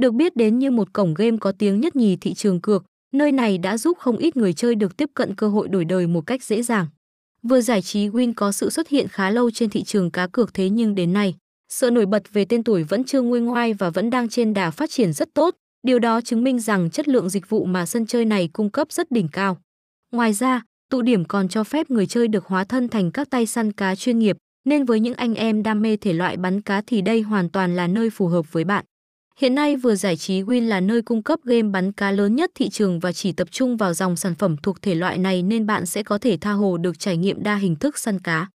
Được biết đến như một cổng game có tiếng nhất nhì thị trường cược, nơi này đã giúp không ít người chơi được tiếp cận cơ hội đổi đời một cách dễ dàng. Vừa giải trí Win có sự xuất hiện khá lâu trên thị trường cá cược thế nhưng đến nay, sự nổi bật về tên tuổi vẫn chưa nguôi ngoai và vẫn đang trên đà phát triển rất tốt. Điều đó chứng minh rằng chất lượng dịch vụ mà sân chơi này cung cấp rất đỉnh cao. Ngoài ra, tụ điểm còn cho phép người chơi được hóa thân thành các tay săn cá chuyên nghiệp, nên với những anh em đam mê thể loại bắn cá thì đây hoàn toàn là nơi phù hợp với bạn. Hiện nay vừa giải trí Win là nơi cung cấp game bắn cá lớn nhất thị trường và chỉ tập trung vào dòng sản phẩm thuộc thể loại này nên bạn sẽ có thể tha hồ được trải nghiệm đa hình thức săn cá.